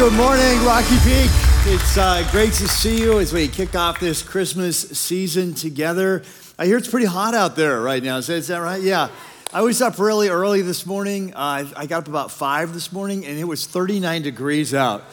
Good morning, Rocky Peak. It's uh, great to see you as we kick off this Christmas season together. I hear it's pretty hot out there right now. Is that, is that right? Yeah. I was up really early this morning. Uh, I got up about five this morning, and it was 39 degrees out.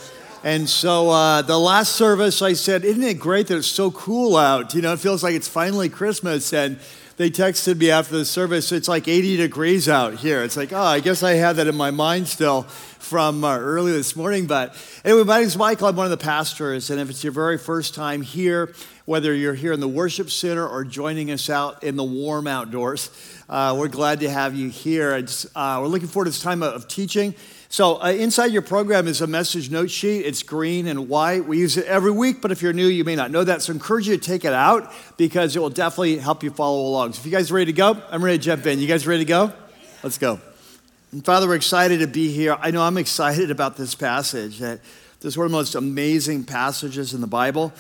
And so uh, the last service, I said, Isn't it great that it's so cool out? You know, it feels like it's finally Christmas. And they texted me after the service, it's like 80 degrees out here. It's like, oh, I guess I had that in my mind still from uh, early this morning. But anyway, my name is Michael. I'm one of the pastors. And if it's your very first time here, whether you're here in the worship center or joining us out in the warm outdoors, uh, we're glad to have you here. Uh, we're looking forward to this time of teaching. So, uh, inside your program is a message note sheet. It's green and white. We use it every week, but if you're new, you may not know that. So, I encourage you to take it out because it will definitely help you follow along. So, if you guys are ready to go, I'm ready to jump in. You guys ready to go? Let's go. And Father, we're excited to be here. I know I'm excited about this passage. That this is one of the most amazing passages in the Bible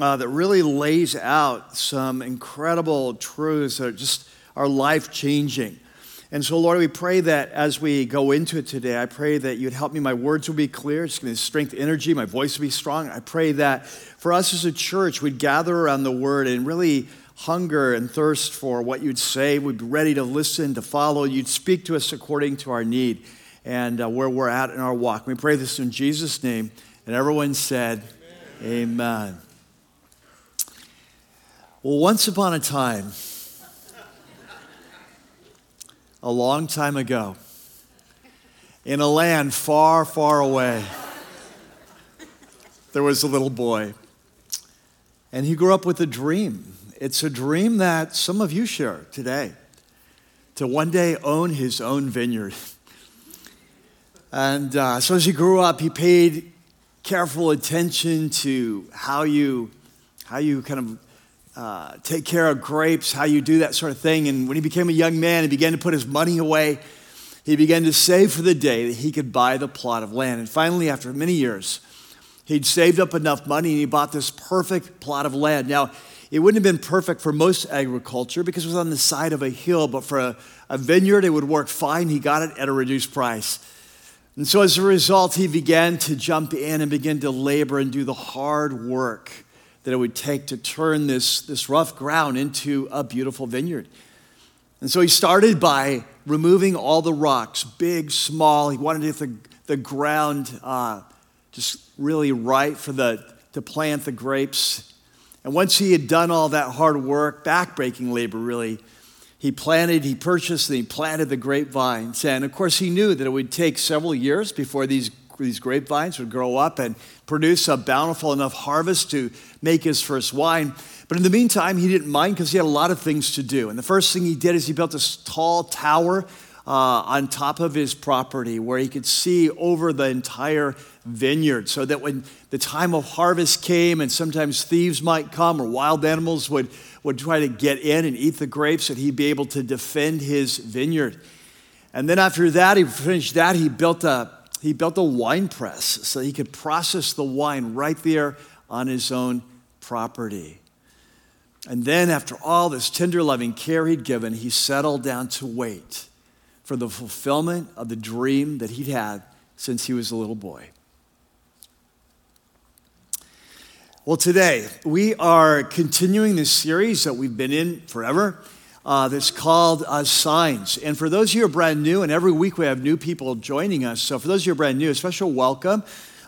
uh, that really lays out some incredible truths that are just are life changing. And so, Lord, we pray that as we go into it today, I pray that you'd help me. My words will be clear. It's going to strength, energy. My voice will be strong. I pray that for us as a church, we'd gather around the word and really hunger and thirst for what you'd say. We'd be ready to listen, to follow. You'd speak to us according to our need and uh, where we're at in our walk. We pray this in Jesus' name. And everyone said, Amen. Amen. Well, once upon a time, a long time ago in a land far, far away. There was a little boy, and he grew up with a dream. It's a dream that some of you share today to one day own his own vineyard. And uh, so as he grew up, he paid careful attention to how you, how you kind of uh, take care of grapes, how you do that sort of thing. And when he became a young man, he began to put his money away. He began to save for the day that he could buy the plot of land. And finally, after many years, he'd saved up enough money and he bought this perfect plot of land. Now, it wouldn't have been perfect for most agriculture because it was on the side of a hill, but for a, a vineyard, it would work fine. He got it at a reduced price. And so as a result, he began to jump in and begin to labor and do the hard work that it would take to turn this, this rough ground into a beautiful vineyard. And so he started by removing all the rocks, big, small. He wanted to the, the ground uh, just really right for the, to plant the grapes. And once he had done all that hard work, backbreaking labor really, he planted, he purchased, and he planted the grapevines. And of course, he knew that it would take several years before these these grapevines would grow up and produce a bountiful enough harvest to make his first wine. But in the meantime, he didn't mind because he had a lot of things to do. And the first thing he did is he built this tall tower uh, on top of his property where he could see over the entire vineyard so that when the time of harvest came and sometimes thieves might come or wild animals would, would try to get in and eat the grapes, that he'd be able to defend his vineyard. And then after that, he finished that, he built a, he built a wine press so he could process the wine right there on his own property. And then, after all this tender loving care he'd given, he settled down to wait for the fulfillment of the dream that he'd had since he was a little boy. Well, today we are continuing this series that we've been in forever uh, that's called uh, Signs. And for those of you who are brand new, and every week we have new people joining us, so for those of you who are brand new, a special welcome.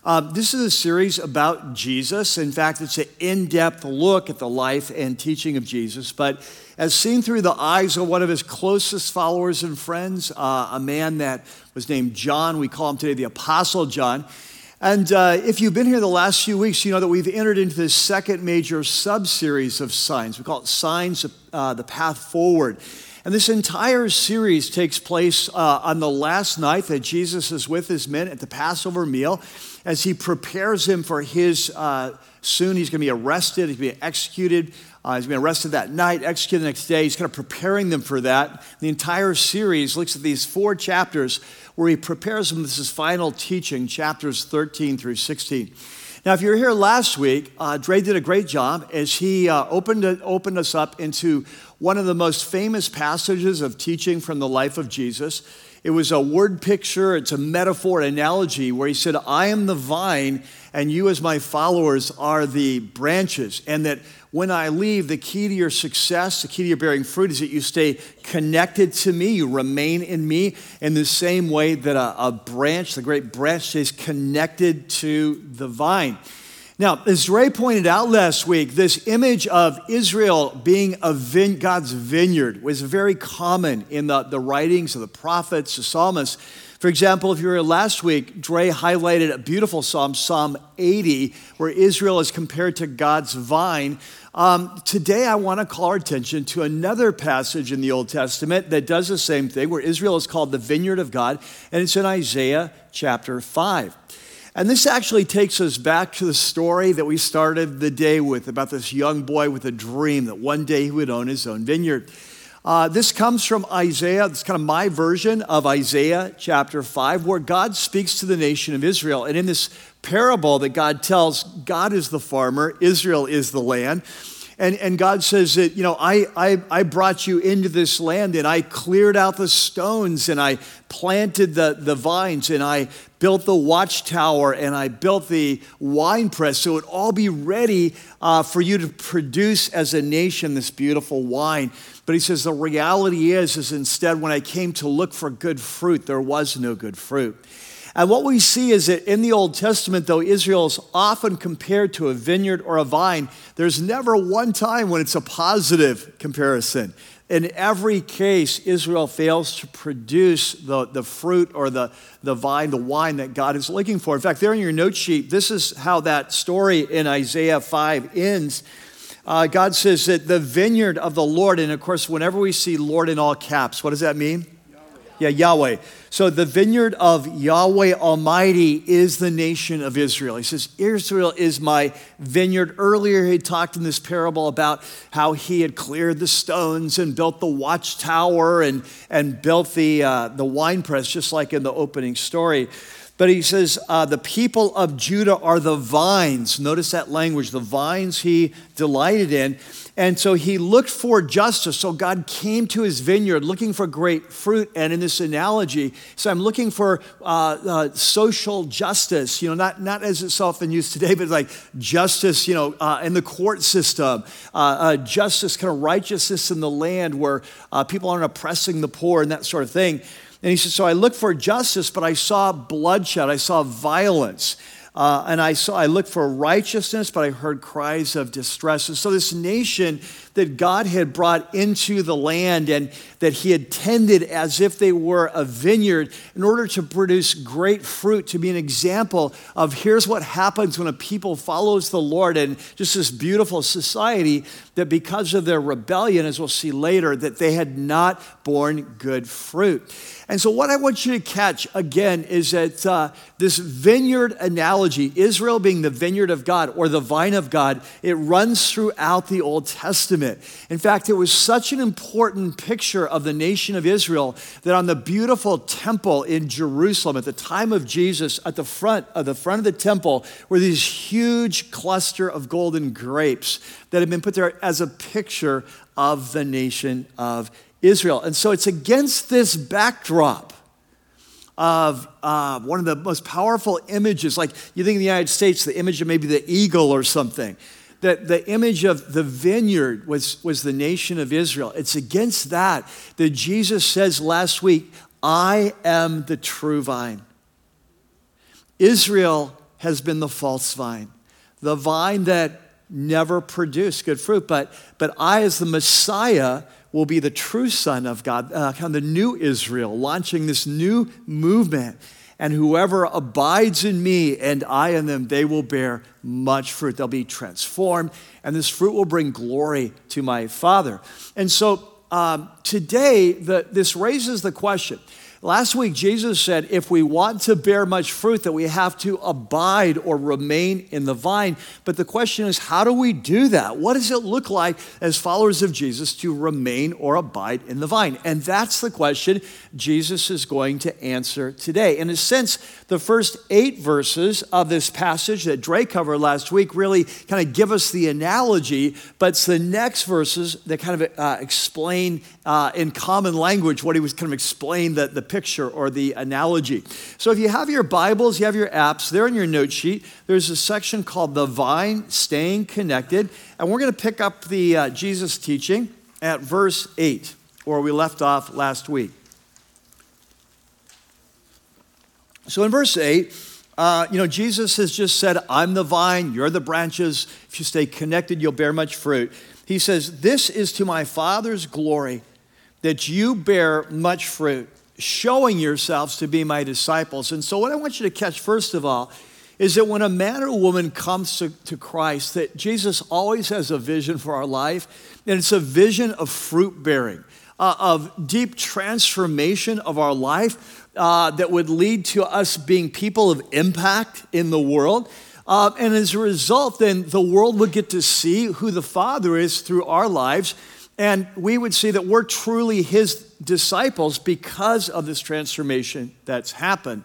Uh, this is a series about Jesus. In fact, it's an in depth look at the life and teaching of Jesus, but as seen through the eyes of one of his closest followers and friends, uh, a man that was named John. We call him today the Apostle John. And uh, if you've been here the last few weeks, you know that we've entered into this second major sub series of signs. We call it Signs, uh, the Path Forward. And this entire series takes place uh, on the last night that Jesus is with his men at the Passover meal as he prepares him for his. Uh, soon he's going to be arrested, he's going to be executed. Uh, he's going to be arrested that night, executed the next day. He's kind of preparing them for that. The entire series looks at these four chapters where he prepares them with his final teaching, chapters 13 through 16. Now, if you were here last week, uh, Dre did a great job as he uh, opened, opened us up into one of the most famous passages of teaching from the life of Jesus. it was a word picture, it's a metaphor, an analogy where he said, I am the vine, and you, as my followers, are the branches. And that when I leave, the key to your success, the key to your bearing fruit is that you stay connected to me, you remain in me in the same way that a, a branch, the great branch, stays connected to the vine. Now, as Dre pointed out last week, this image of Israel being vine, God's vineyard was very common in the, the writings of the prophets, the psalmists. For example, if you were last week, Dre highlighted a beautiful psalm, Psalm 80, where Israel is compared to God's vine. Um, today, I want to call our attention to another passage in the Old Testament that does the same thing, where Israel is called the vineyard of God, and it's in Isaiah chapter 5. And this actually takes us back to the story that we started the day with about this young boy with a dream that one day he would own his own vineyard. Uh, this comes from Isaiah. It's kind of my version of Isaiah chapter 5, where God speaks to the nation of Israel. And in this parable that God tells, God is the farmer, Israel is the land. And, and God says that, you know, I, I, I brought you into this land and I cleared out the stones and I planted the, the vines and I built the watchtower and I built the wine press so it all be ready uh, for you to produce as a nation this beautiful wine. But he says the reality is, is instead when I came to look for good fruit, there was no good fruit. And what we see is that in the Old Testament, though Israel is often compared to a vineyard or a vine, there's never one time when it's a positive comparison. In every case, Israel fails to produce the, the fruit or the, the vine, the wine that God is looking for. In fact, there in your note sheet, this is how that story in Isaiah 5 ends. Uh, God says that the vineyard of the Lord, and of course, whenever we see Lord in all caps, what does that mean? Yeah, Yahweh. So the vineyard of Yahweh Almighty is the nation of Israel. He says, Israel is my vineyard. Earlier, he talked in this parable about how he had cleared the stones and built the watchtower and, and built the, uh, the wine press, just like in the opening story. But he says, uh, the people of Judah are the vines. Notice that language, the vines he delighted in. And so he looked for justice. So God came to his vineyard looking for great fruit. And in this analogy, so I'm looking for uh, uh, social justice, you know, not, not as it's often used today, but like justice, you know, uh, in the court system, uh, uh, justice, kind of righteousness in the land where uh, people aren't oppressing the poor and that sort of thing. And he said, So I looked for justice, but I saw bloodshed, I saw violence. Uh, and I saw, I looked for righteousness, but I heard cries of distress. And so this nation that God had brought into the land and that He had tended as if they were a vineyard in order to produce great fruit, to be an example of here's what happens when a people follows the Lord and just this beautiful society that because of their rebellion, as we'll see later, that they had not borne good fruit. And so, what I want you to catch again is that uh, this vineyard analogy, Israel being the vineyard of God or the vine of God, it runs throughout the Old Testament. In fact, it was such an important picture of the nation of Israel that on the beautiful temple in Jerusalem at the time of Jesus, at the front of the front of the temple, were these huge cluster of golden grapes that had been put there as a picture of the nation of Israel. And so it's against this backdrop of uh, one of the most powerful images, like you think in the United States, the image of maybe the eagle or something. That the image of the vineyard was, was the nation of Israel. It's against that that Jesus says last week, I am the true vine. Israel has been the false vine, the vine that never produced good fruit. But, but I, as the Messiah, will be the true Son of God, uh, kind of the new Israel, launching this new movement. And whoever abides in me and I in them, they will bear much fruit. They'll be transformed, and this fruit will bring glory to my Father. And so um, today, the, this raises the question Last week, Jesus said if we want to bear much fruit, that we have to abide or remain in the vine. But the question is, how do we do that? What does it look like as followers of Jesus to remain or abide in the vine? And that's the question Jesus is going to answer today. In a sense, the first eight verses of this passage that Dre covered last week really kind of give us the analogy, but it's the next verses that kind of uh, explain uh, in common language what he was kind of explain the, the picture or the analogy. So if you have your Bibles, you have your apps, they're in your note sheet. There's a section called The Vine Staying Connected. And we're going to pick up the uh, Jesus teaching at verse 8, where we left off last week. So in verse 8, uh, you know, Jesus has just said, I'm the vine, you're the branches. If you stay connected, you'll bear much fruit. He says, This is to my Father's glory that you bear much fruit, showing yourselves to be my disciples. And so, what I want you to catch, first of all, is that when a man or woman comes to, to Christ, that Jesus always has a vision for our life, and it's a vision of fruit bearing, uh, of deep transformation of our life uh, that would lead to us being people of impact in the world. Uh, and as a result, then the world would get to see who the Father is through our lives. And we would see that we're truly His disciples because of this transformation that's happened.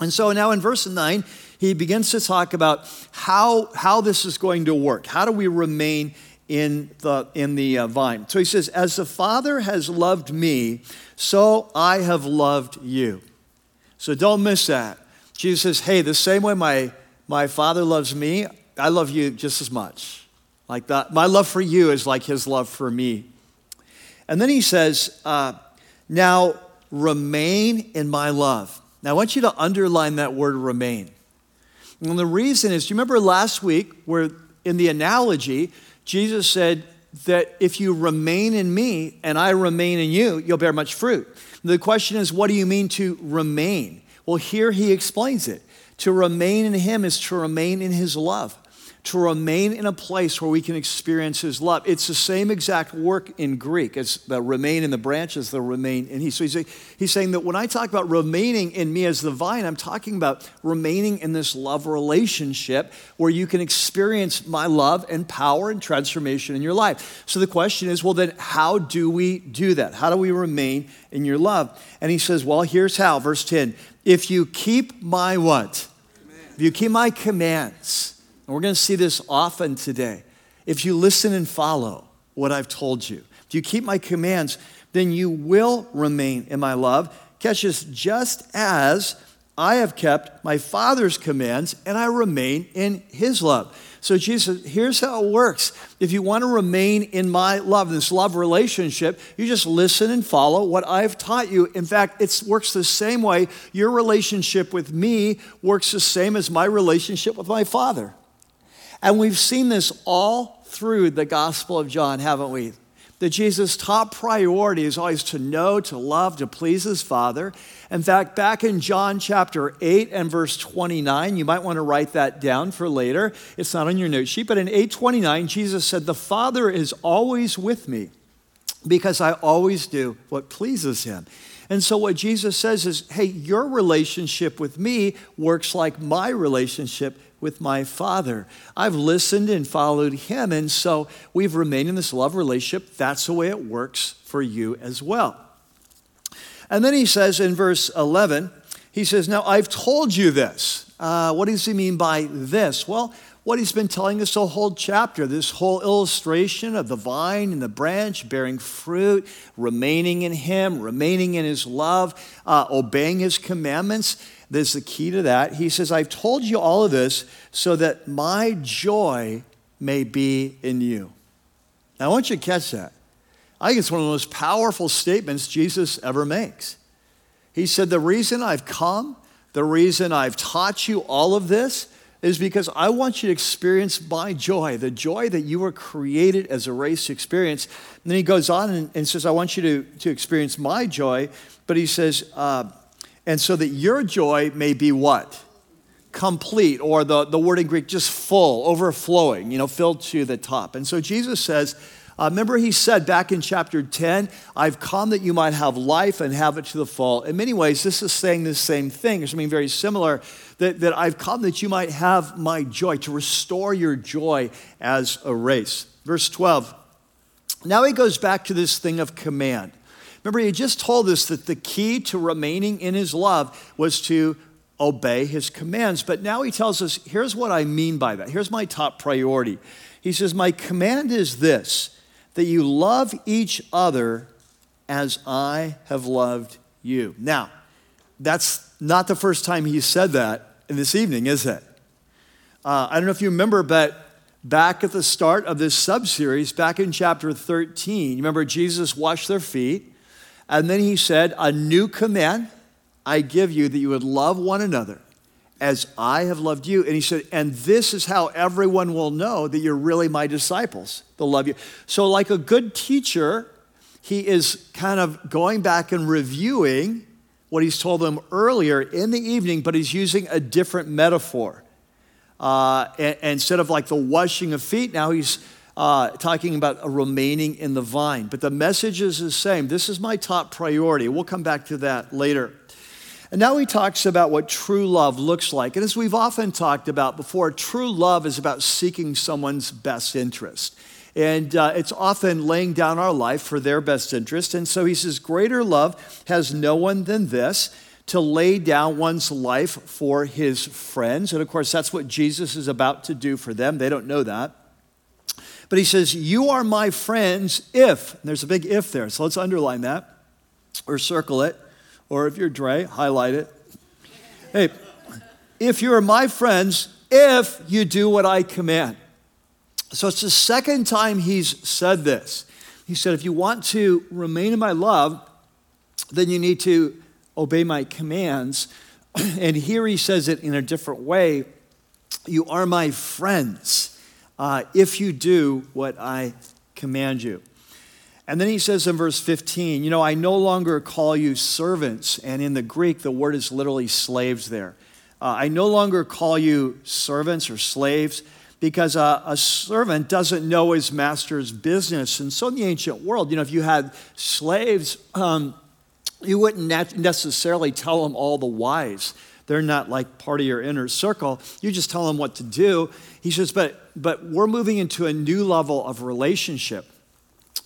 And so now in verse 9, he begins to talk about how, how this is going to work. How do we remain in the, in the uh, vine? So he says, As the Father has loved me, so I have loved you. So don't miss that. Jesus says, Hey, the same way my, my Father loves me, I love you just as much. Like that. My love for you is like his love for me. And then he says, uh, Now remain in my love. Now I want you to underline that word remain. And the reason is, do you remember last week where in the analogy, Jesus said that if you remain in me and I remain in you, you'll bear much fruit. The question is, what do you mean to remain? Well, here he explains it. To remain in him is to remain in his love to remain in a place where we can experience his love. It's the same exact work in Greek as the remain in the branches, the remain in he. So he's, he's saying that when I talk about remaining in me as the vine, I'm talking about remaining in this love relationship where you can experience my love and power and transformation in your life. So the question is, well, then how do we do that? How do we remain in your love? And he says, well, here's how. Verse 10 If you keep my what? If you keep my commands, and we're going to see this often today. If you listen and follow what I've told you, if you keep my commands, then you will remain in my love. Catch this, just as I have kept my Father's commands and I remain in his love. So, Jesus, here's how it works. If you want to remain in my love, this love relationship, you just listen and follow what I've taught you. In fact, it works the same way. Your relationship with me works the same as my relationship with my Father. And we've seen this all through the Gospel of John, haven't we? That Jesus' top priority is always to know, to love, to please his Father. In fact, back in John chapter 8 and verse 29, you might want to write that down for later. It's not on your note sheet, but in 829, Jesus said, The Father is always with me because I always do what pleases him. And so, what Jesus says is, hey, your relationship with me works like my relationship with my Father. I've listened and followed Him, and so we've remained in this love relationship. That's the way it works for you as well. And then he says in verse 11, he says, Now I've told you this. Uh, what does he mean by this? Well, what he's been telling us the whole chapter, this whole illustration of the vine and the branch bearing fruit, remaining in him, remaining in his love, uh, obeying his commandments. There's the key to that. He says, I've told you all of this so that my joy may be in you. Now, I want you to catch that. I think it's one of the most powerful statements Jesus ever makes. He said, The reason I've come, the reason I've taught you all of this is because I want you to experience my joy, the joy that you were created as a race to experience. And then he goes on and, and says, I want you to, to experience my joy. But he says, uh, and so that your joy may be what? Complete, or the, the word in Greek, just full, overflowing, you know, filled to the top. And so Jesus says, uh, remember, he said back in chapter 10, I've come that you might have life and have it to the full. In many ways, this is saying the same thing, or something very similar that, that I've come that you might have my joy, to restore your joy as a race. Verse 12. Now he goes back to this thing of command. Remember, he just told us that the key to remaining in his love was to obey his commands. But now he tells us here's what I mean by that. Here's my top priority. He says, My command is this that you love each other as I have loved you. Now, that's not the first time he said that in this evening, is it? Uh, I don't know if you remember, but back at the start of this subseries, back in chapter 13, you remember Jesus washed their feet, and then he said, A new command I give you that you would love one another as I have loved you. And he said, And this is how everyone will know that you're really my disciples. They'll love you. So, like a good teacher, he is kind of going back and reviewing what he's told them earlier in the evening, but he's using a different metaphor. Uh, and, and instead of like the washing of feet, now he's uh, talking about remaining in the vine. But the message is the same. This is my top priority. We'll come back to that later. And now he talks about what true love looks like. And as we've often talked about before, true love is about seeking someone's best interest. And uh, it's often laying down our life for their best interest. And so he says, Greater love has no one than this to lay down one's life for his friends. And of course, that's what Jesus is about to do for them. They don't know that. But he says, You are my friends if, there's a big if there, so let's underline that or circle it, or if you're Dre, highlight it. Hey, if you are my friends, if you do what I command. So it's the second time he's said this. He said, If you want to remain in my love, then you need to obey my commands. And here he says it in a different way You are my friends uh, if you do what I command you. And then he says in verse 15, You know, I no longer call you servants. And in the Greek, the word is literally slaves there. Uh, I no longer call you servants or slaves because a, a, servant doesn't know his master's business. And so in the ancient world, you know, if you had slaves, um, you wouldn't necessarily tell them all the whys. They're not like part of your inner circle. You just tell them what to do. He says, but, but we're moving into a new level of relationship.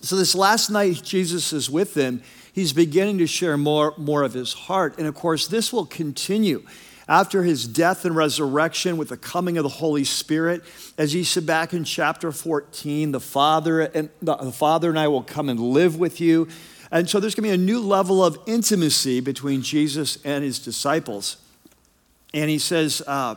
So this last night, Jesus is with them. He's beginning to share more, more of his heart. And of course, this will continue after his death and resurrection with the coming of the Holy Spirit, as he said back in chapter 14, the Father and the Father and I will come and live with you. And so there's going to be a new level of intimacy between Jesus and his disciples. And he says, uh,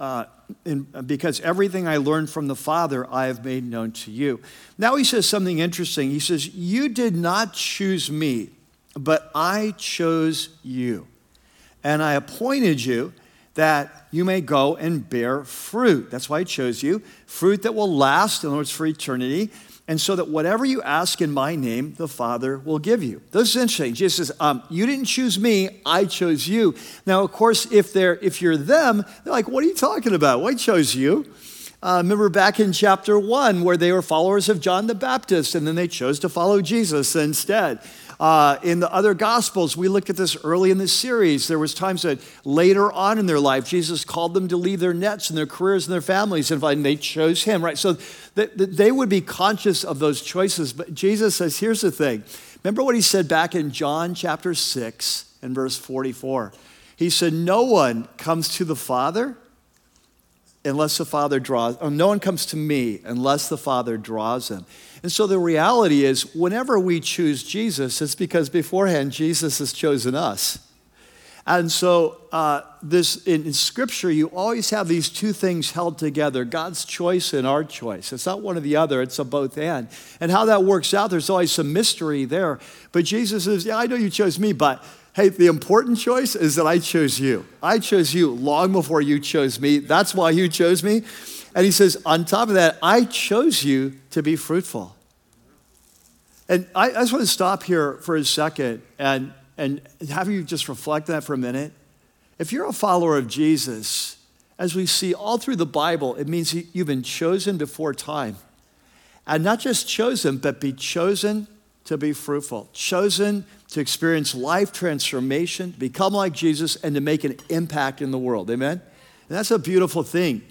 uh, in, because everything I learned from the Father, I have made known to you. Now he says something interesting. He says, You did not choose me, but I chose you and I appointed you that you may go and bear fruit. That's why I chose you. Fruit that will last, in other words, for eternity. And so that whatever you ask in my name, the Father will give you. This is interesting. Jesus says, um, You didn't choose me, I chose you. Now, of course, if, they're, if you're them, they're like, What are you talking about? Well, I chose you. Uh, remember back in chapter one where they were followers of John the Baptist and then they chose to follow Jesus instead. Uh, in the other gospels, we looked at this early in this series. There was times that later on in their life, Jesus called them to leave their nets and their careers and their families, and they chose him, right? So they would be conscious of those choices. But Jesus says, here's the thing. Remember what he said back in John chapter 6 and verse 44? He said, No one comes to the Father unless the Father draws, or no one comes to me unless the Father draws them. And so the reality is, whenever we choose Jesus, it's because beforehand Jesus has chosen us. And so, uh, this in, in, Scripture, you always have these two things held together God's choice and our choice. It's not one or the other, it's a both and. And how that works out, there's always some mystery there. But Jesus says, Yeah, I know you chose me, but hey, the important choice is that I chose you. I chose you long before you chose me. That's why you chose me. And he says, on top of that, I chose you to be fruitful. And I, I just want to stop here for a second and, and have you just reflect on that for a minute. If you're a follower of Jesus, as we see all through the Bible, it means you've been chosen before time. And not just chosen, but be chosen to be fruitful, chosen to experience life transformation, become like Jesus, and to make an impact in the world. Amen? And that's a beautiful thing.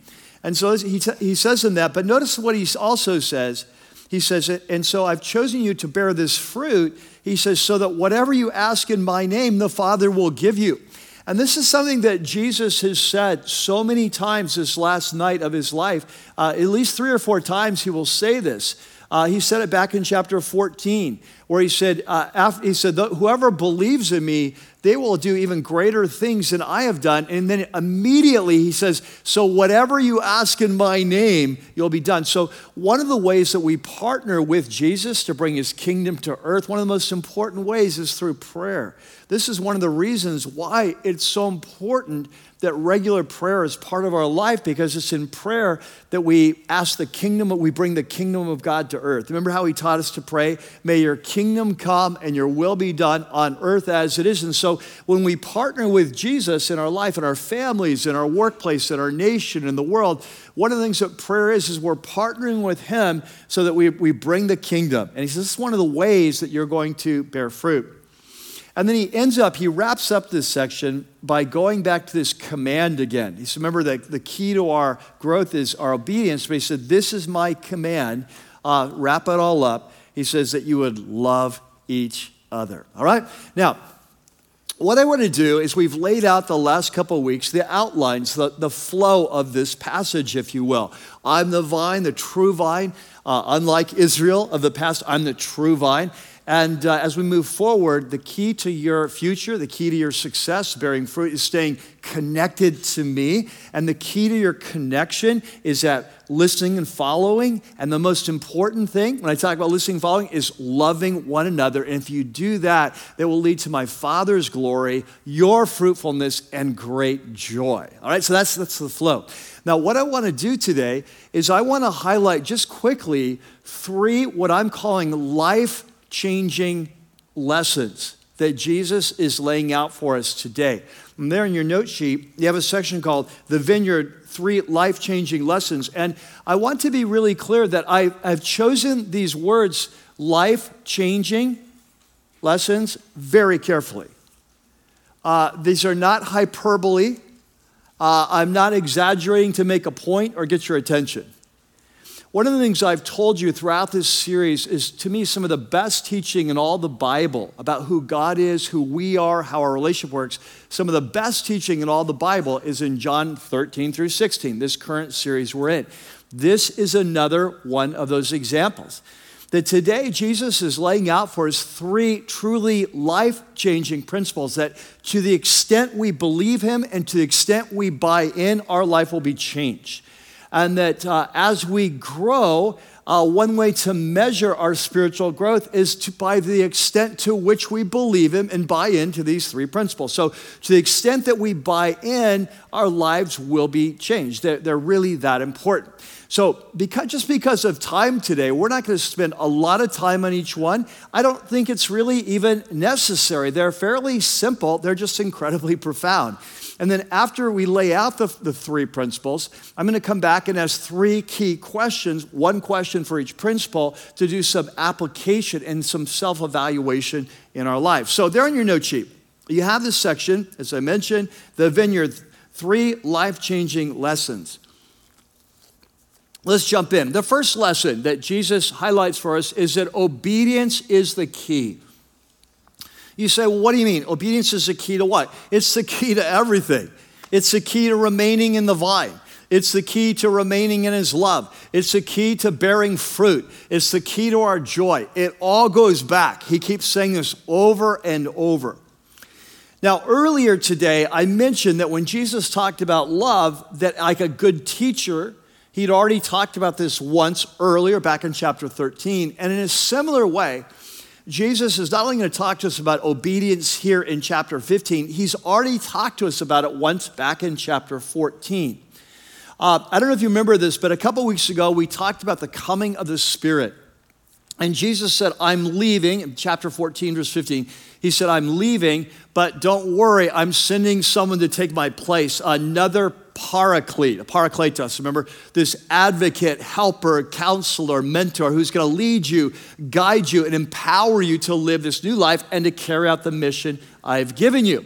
And so he, he says in that, but notice what he also says. He says, and so I've chosen you to bear this fruit. He says, so that whatever you ask in my name, the Father will give you. And this is something that Jesus has said so many times this last night of his life. Uh, at least three or four times he will say this. Uh, he said it back in chapter 14, where he said, uh, after, he said, whoever believes in me, they will do even greater things than I have done. And then immediately he says, So whatever you ask in my name, you'll be done. So, one of the ways that we partner with Jesus to bring his kingdom to earth, one of the most important ways is through prayer. This is one of the reasons why it's so important that regular prayer is part of our life because it's in prayer that we ask the kingdom, that we bring the kingdom of God to earth. Remember how he taught us to pray? May your kingdom come and your will be done on earth as it is. And so when we partner with Jesus in our life, in our families, in our workplace, in our nation, in the world, one of the things that prayer is, is we're partnering with him so that we, we bring the kingdom. And he says, this is one of the ways that you're going to bear fruit. And then he ends up, he wraps up this section by going back to this command again. He said, remember that the key to our growth is our obedience, but he said, This is my command. Uh, wrap it all up. He says that you would love each other. All right? Now, what I want to do is we've laid out the last couple weeks the outlines, the, the flow of this passage, if you will. I'm the vine, the true vine. Uh, unlike Israel of the past, I'm the true vine. And uh, as we move forward, the key to your future, the key to your success, bearing fruit, is staying connected to me. And the key to your connection is that listening and following. And the most important thing, when I talk about listening and following, is loving one another. And if you do that, that will lead to my Father's glory, your fruitfulness, and great joy. All right, so that's, that's the flow. Now, what I want to do today is I want to highlight just quickly three what I'm calling life changing lessons that Jesus is laying out for us today. And there in your note sheet, you have a section called The Vineyard Three Life Changing Lessons. And I want to be really clear that I, have chosen these words, life changing lessons, very carefully. Uh, these are not hyperbole. Uh, I'm not exaggerating to make a point or get your attention. One of the things I've told you throughout this series is, to me, some of the best teaching in all the Bible about who God is, who we are, how our relationship works. Some of the best teaching in all the Bible is in John 13 through 16, this current series we're in. This is another one of those examples. That today Jesus is laying out for us three truly life changing principles that, to the extent we believe Him and to the extent we buy in, our life will be changed and that uh, as we grow, uh, one way to measure our spiritual growth is to, by the extent to which we believe Him and buy into these three principles. So, to the extent that we buy in, our lives will be changed. They're, they're really that important. So, because, just because of time today, we're not going to spend a lot of time on each one. I don't think it's really even necessary. They're fairly simple, they're just incredibly profound. And then after we lay out the, the three principles, I'm going to come back and ask three key questions, one question for each principle, to do some application and some self evaluation in our life. So, there in your note sheet, you have this section, as I mentioned, the vineyard, three life changing lessons. Let's jump in. The first lesson that Jesus highlights for us is that obedience is the key. You say, well, what do you mean? Obedience is the key to what? It's the key to everything. It's the key to remaining in the vine. It's the key to remaining in His love. It's the key to bearing fruit. It's the key to our joy. It all goes back. He keeps saying this over and over. Now, earlier today, I mentioned that when Jesus talked about love, that like a good teacher, he'd already talked about this once earlier, back in chapter 13. And in a similar way, Jesus is not only going to talk to us about obedience here in chapter 15, he's already talked to us about it once back in chapter 14. Uh, I don't know if you remember this, but a couple weeks ago we talked about the coming of the Spirit. And Jesus said, I'm leaving, in chapter 14, verse 15. He said, I'm leaving, but don't worry, I'm sending someone to take my place, another paraclete, a parakletos. Remember, this advocate, helper, counselor, mentor who's going to lead you, guide you, and empower you to live this new life and to carry out the mission I've given you.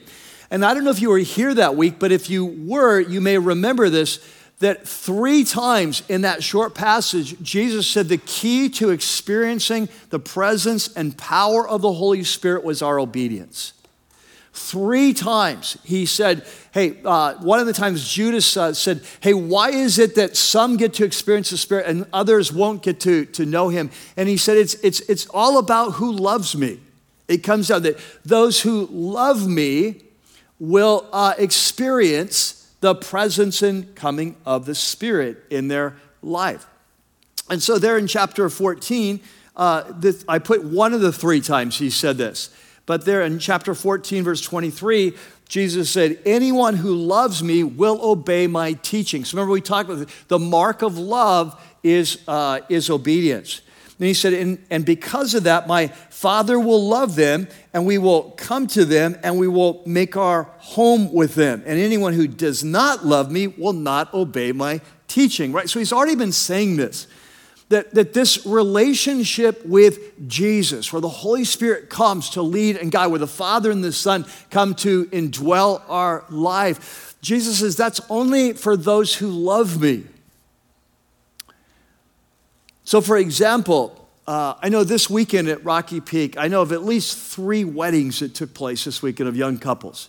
And I don't know if you were here that week, but if you were, you may remember this that three times in that short passage, Jesus said the key to experiencing the presence and power of the Holy Spirit was our obedience. Three times he said, Hey, uh, one of the times Judas uh, said, Hey, why is it that some get to experience the Spirit and others won't get to, to know him? And he said, It's, it's, it's all about who loves me. It comes down that those who love me will uh, experience the presence and coming of the Spirit in their life. And so, there in chapter 14, uh, this, I put one of the three times he said this. But there in chapter 14, verse 23, Jesus said, Anyone who loves me will obey my teaching. So remember, we talked about the mark of love is, uh, is obedience. And he said, and, and because of that, my Father will love them, and we will come to them, and we will make our home with them. And anyone who does not love me will not obey my teaching, right? So he's already been saying this. That, that this relationship with Jesus, where the Holy Spirit comes to lead and guide, where the Father and the Son come to indwell our life, Jesus says that's only for those who love me. So, for example, uh, I know this weekend at Rocky Peak, I know of at least three weddings that took place this weekend of young couples.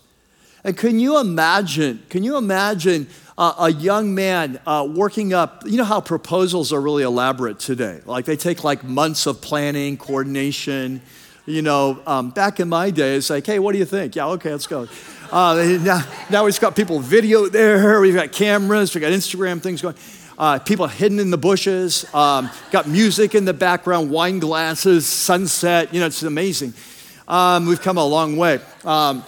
And can you imagine, can you imagine uh, a young man uh, working up, you know how proposals are really elaborate today? Like they take like months of planning, coordination. You know, um, back in my day, it's like, hey, what do you think? Yeah, okay, let's go. Uh, now, now we've got people video there, we've got cameras, we've got Instagram things going uh, people hidden in the bushes, um, got music in the background, wine glasses, sunset. You know, it's amazing. Um, we've come a long way. Um,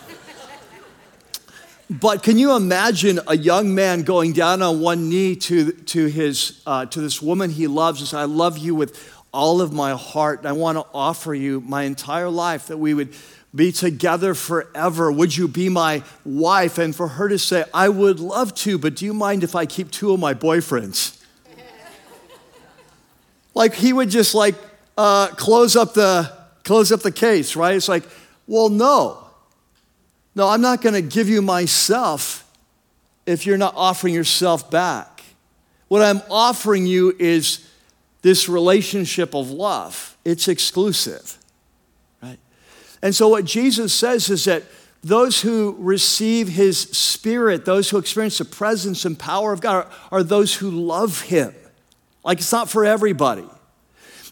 but can you imagine a young man going down on one knee to, to, his, uh, to this woman he loves and say, I love you with all of my heart. I want to offer you my entire life that we would be together forever. Would you be my wife? And for her to say, I would love to, but do you mind if I keep two of my boyfriends? like he would just like uh, close up the close up the case, right? It's like, well, no, no, I'm not going to give you myself if you're not offering yourself back. What I'm offering you is this relationship of love. It's exclusive. Right? And so, what Jesus says is that those who receive his spirit, those who experience the presence and power of God, are, are, those who love him. Like it's not for everybody.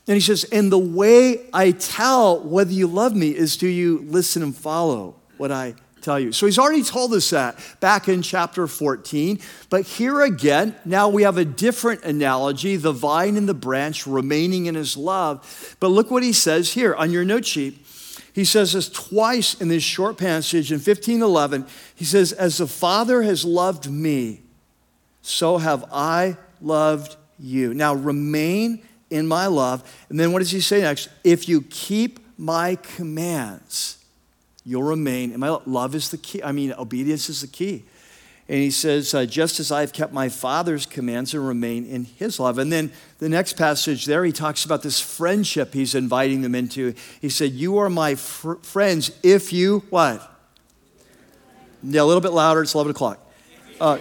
And he says, and the way I tell whether you love me is do you listen and follow what I tell you. So he's already told us that back in chapter 14. But here again, now we have a different analogy the vine and the branch remaining in his love. But look what he says here on your note sheet. He says this twice in this short passage in 1511. He says, As the Father has loved me, so have I loved you. Now remain in my love. And then what does he say next? If you keep my commands, you'll remain. And my love is the key. I mean, obedience is the key. And he says, uh, just as I've kept my Father's commands and remain in his love. And then the next passage there, he talks about this friendship he's inviting them into. He said, You are my fr- friends if you, what? Yeah, a little bit louder. It's 11 o'clock. Uh,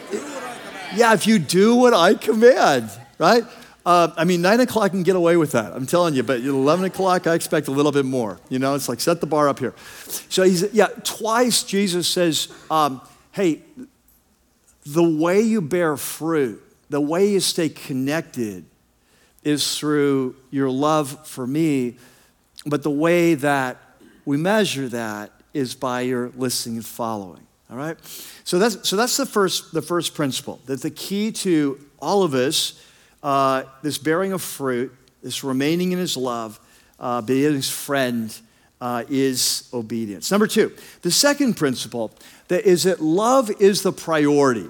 yeah, if you do what I command, right? Uh, I mean, 9 o'clock can get away with that. I'm telling you, but 11 o'clock, I expect a little bit more. You know, it's like set the bar up here. So he's, yeah, twice Jesus says, um, Hey, the way you bear fruit, the way you stay connected is through your love for me, but the way that we measure that is by your listening and following. All right? So that's, so that's the, first, the first principle that the key to all of us, uh, this bearing of fruit, this remaining in his love, uh, being his friend, uh, is obedience. Number two, the second principle that is that love is the priority.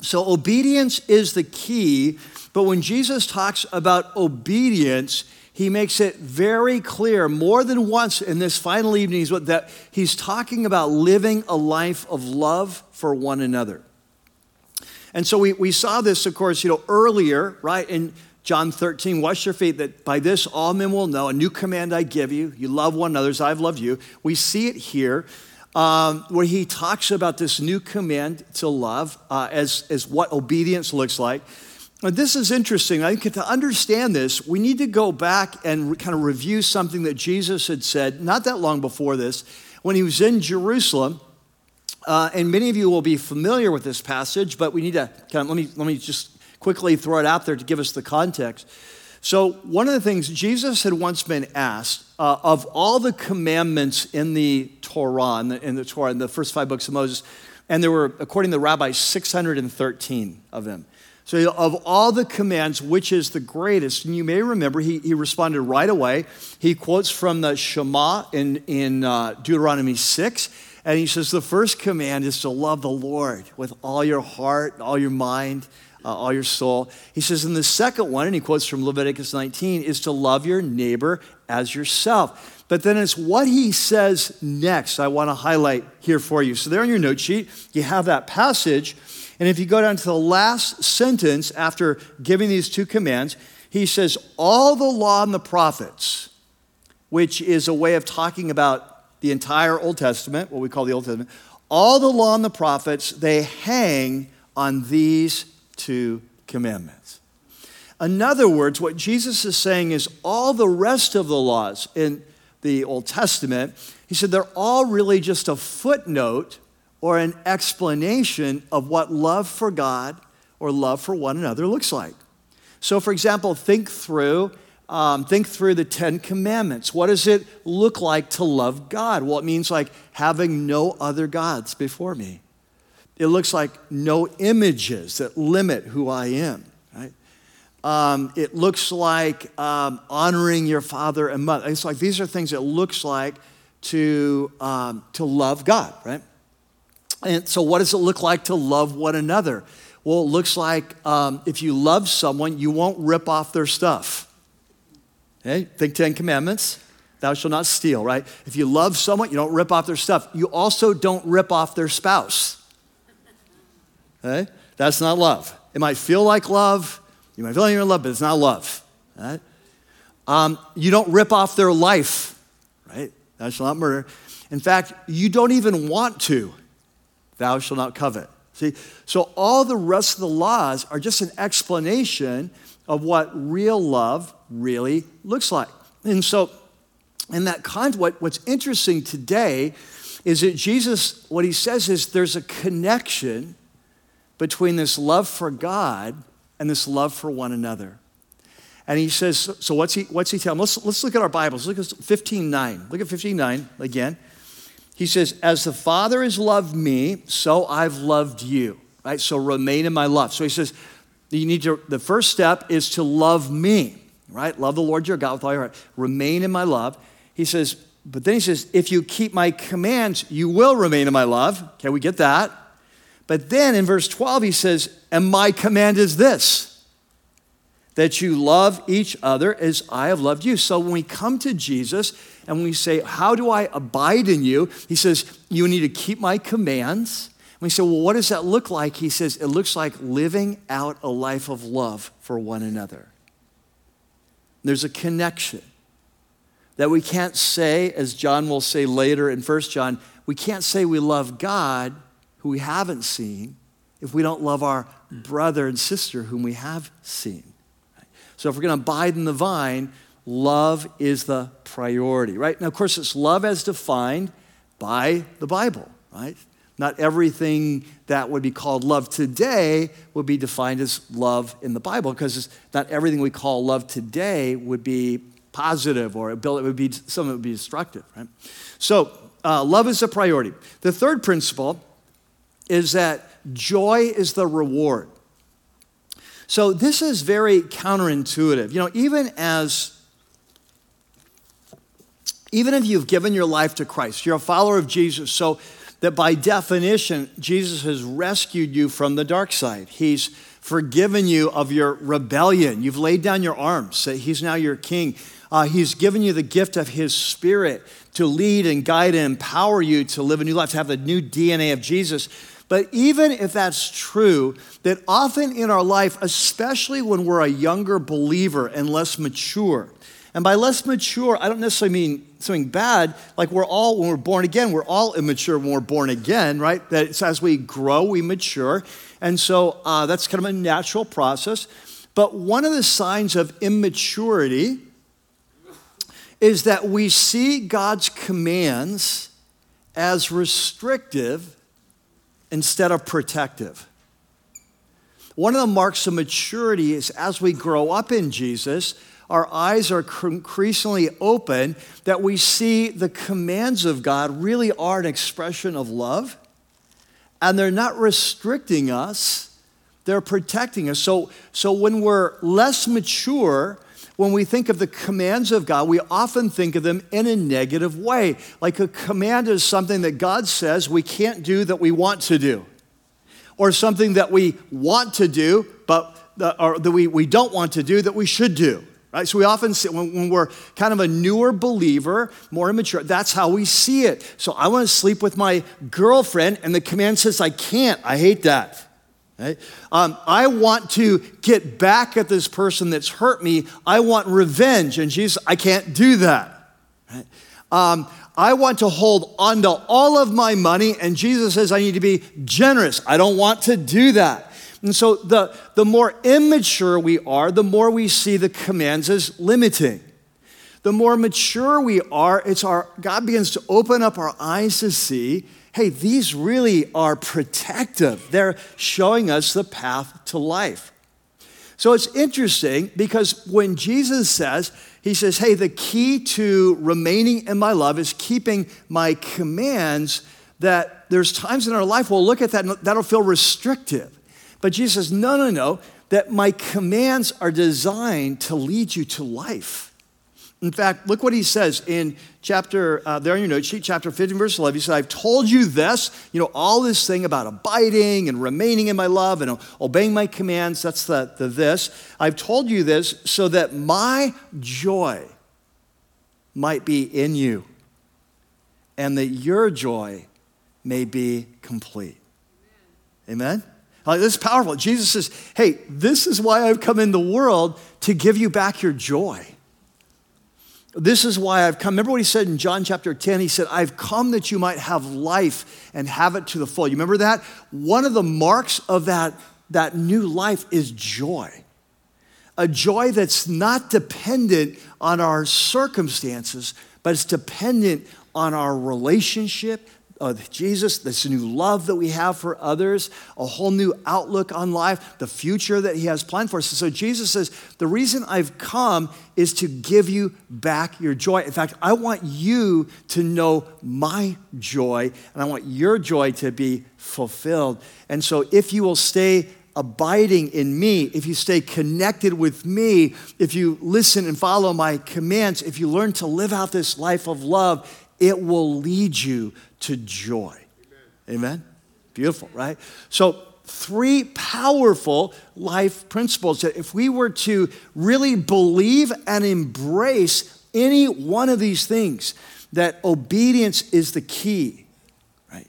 So, obedience is the key, but when Jesus talks about obedience, he makes it very clear more than once in this final evening that he's talking about living a life of love for one another. And so we, we saw this, of course, you know, earlier, right, in John 13, wash your feet, that by this all men will know, a new command I give you, you love one another as I've loved you. We see it here um, where he talks about this new command to love uh, as, as what obedience looks like. Now, this is interesting. I think to understand this, we need to go back and kind of review something that Jesus had said not that long before this when he was in Jerusalem. Uh, and many of you will be familiar with this passage, but we need to kind of, let me, let me just quickly throw it out there to give us the context. So, one of the things Jesus had once been asked uh, of all the commandments in the Torah, in the, in the Torah, in the first five books of Moses, and there were, according to the rabbis, 613 of them. So, of all the commands, which is the greatest? And you may remember he, he responded right away. He quotes from the Shema in, in uh, Deuteronomy 6. And he says, The first command is to love the Lord with all your heart, all your mind, uh, all your soul. He says, And the second one, and he quotes from Leviticus 19, is to love your neighbor as yourself. But then it's what he says next I want to highlight here for you. So, there on your note sheet, you have that passage. And if you go down to the last sentence after giving these two commands, he says, All the law and the prophets, which is a way of talking about the entire Old Testament, what we call the Old Testament, all the law and the prophets, they hang on these two commandments. In other words, what Jesus is saying is all the rest of the laws in the Old Testament, he said they're all really just a footnote or an explanation of what love for God or love for one another looks like. So, for example, think through. Um, think through the Ten Commandments. What does it look like to love God? Well, it means like having no other gods before me. It looks like no images that limit who I am. Right? Um, it looks like um, honoring your father and mother. It's like these are things it looks like to um, to love God, right? And so, what does it look like to love one another? Well, it looks like um, if you love someone, you won't rip off their stuff. Think Ten Commandments. Thou shalt not steal, right? If you love someone, you don't rip off their stuff. You also don't rip off their spouse. Okay? That's not love. It might feel like love. You might feel like you're in love, but it's not love. Right? Um, you don't rip off their life, right? Thou shalt not murder. In fact, you don't even want to. Thou shalt not covet. See, so all the rest of the laws are just an explanation of what real love really looks like. And so, in that context, what, what's interesting today is that Jesus, what he says is there's a connection between this love for God and this love for one another. And he says, so what's he, what's he telling? Let's, let's look at our Bibles. Look at 15.9. Look at 15.9 again. He says, As the Father has loved me, so I've loved you. Right? So remain in my love. So he says, you need to, the first step is to love me, right? Love the Lord your God with all your heart. Remain in my love. He says, but then he says, if you keep my commands, you will remain in my love. Okay, we get that. But then in verse 12, he says, and my command is this that you love each other as I have loved you. So when we come to Jesus, and we say, How do I abide in you? He says, You need to keep my commands. And we say, Well, what does that look like? He says, It looks like living out a life of love for one another. There's a connection that we can't say, as John will say later in 1 John, we can't say we love God who we haven't seen if we don't love our brother and sister whom we have seen. So if we're going to abide in the vine, love is the priority, right? Now, of course, it's love as defined by the Bible, right? Not everything that would be called love today would be defined as love in the Bible because not everything we call love today would be positive or it would be some it would be destructive, right? So, uh, love is a priority. The third principle is that joy is the reward. So, this is very counterintuitive. You know, even as even if you've given your life to Christ, you're a follower of Jesus, so that by definition, Jesus has rescued you from the dark side. He's forgiven you of your rebellion. You've laid down your arms. He's now your king. Uh, he's given you the gift of His Spirit to lead and guide and empower you to live a new life, to have the new DNA of Jesus. But even if that's true, that often in our life, especially when we're a younger believer and less mature, and by less mature, I don't necessarily mean something bad. Like we're all, when we're born again, we're all immature when we're born again, right? That it's as we grow, we mature. And so uh, that's kind of a natural process. But one of the signs of immaturity is that we see God's commands as restrictive instead of protective. One of the marks of maturity is as we grow up in Jesus, our eyes are increasingly open that we see the commands of God really are an expression of love and they're not restricting us, they're protecting us. So, so when we're less mature, when we think of the commands of God, we often think of them in a negative way. Like a command is something that God says we can't do that we want to do, or something that we want to do, but or that we, we don't want to do that we should do. Right? So we often see when, when we're kind of a newer believer, more immature, that's how we see it. So I want to sleep with my girlfriend, and the command says I can't. I hate that. Right? Um, I want to get back at this person that's hurt me. I want revenge. And Jesus, I can't do that. Right? Um, I want to hold on to all of my money. And Jesus says I need to be generous. I don't want to do that. And so the, the more immature we are, the more we see the commands as limiting. The more mature we are, it's our God begins to open up our eyes to see, hey, these really are protective. They're showing us the path to life. So it's interesting because when Jesus says, he says, hey, the key to remaining in my love is keeping my commands, that there's times in our life we'll look at that and that'll feel restrictive. But Jesus says, no, no, no, that my commands are designed to lead you to life. In fact, look what he says in chapter, uh, there on your note sheet, chapter 15, verse 11. He said, I've told you this, you know, all this thing about abiding and remaining in my love and obeying my commands. That's the, the this. I've told you this so that my joy might be in you and that your joy may be complete. Amen? Like, this is powerful. Jesus says, Hey, this is why I've come in the world to give you back your joy. This is why I've come. Remember what he said in John chapter 10? He said, I've come that you might have life and have it to the full. You remember that? One of the marks of that, that new life is joy. A joy that's not dependent on our circumstances, but it's dependent on our relationship, of Jesus, this new love that we have for others, a whole new outlook on life, the future that He has planned for us. So Jesus says, The reason I've come is to give you back your joy. In fact, I want you to know my joy, and I want your joy to be fulfilled. And so if you will stay abiding in me, if you stay connected with me, if you listen and follow my commands, if you learn to live out this life of love, it will lead you to joy. Amen. Beautiful, right? So, three powerful life principles that if we were to really believe and embrace any one of these things, that obedience is the key, right?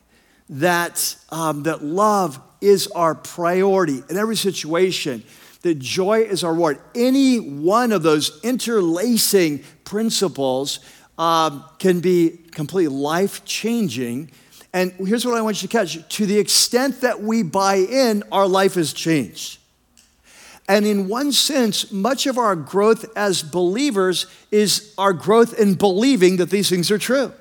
That, um, that love is our priority in every situation, that joy is our reward. Any one of those interlacing principles um, can be completely life changing. And here's what I want you to catch to the extent that we buy in, our life is changed. And in one sense, much of our growth as believers is our growth in believing that these things are true.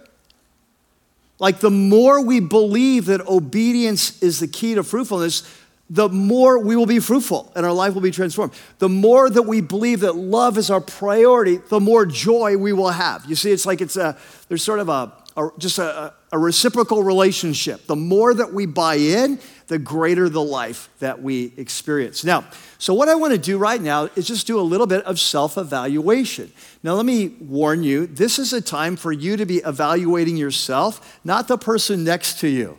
Like the more we believe that obedience is the key to fruitfulness, the more we will be fruitful and our life will be transformed. The more that we believe that love is our priority, the more joy we will have. You see, it's like it's a, there's sort of a, a just a, a reciprocal relationship. The more that we buy in, the greater the life that we experience. Now, so what I want to do right now is just do a little bit of self evaluation. Now, let me warn you this is a time for you to be evaluating yourself, not the person next to you.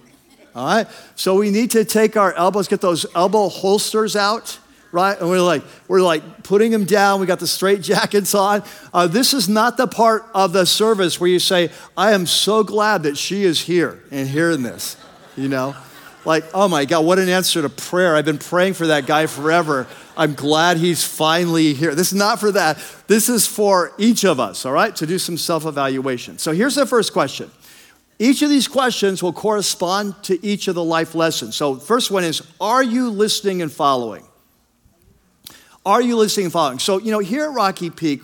All right? So we need to take our elbows, get those elbow holsters out, right? And we're like, we're like putting them down. We got the straight jackets on. Uh, this is not the part of the service where you say, I am so glad that she is here and hearing this, you know? Like, oh my God, what an answer to prayer. I've been praying for that guy forever. I'm glad he's finally here. This is not for that. This is for each of us, all right, to do some self evaluation. So here's the first question each of these questions will correspond to each of the life lessons. So, first one is Are you listening and following? Are you listening and following? So, you know, here at Rocky Peak,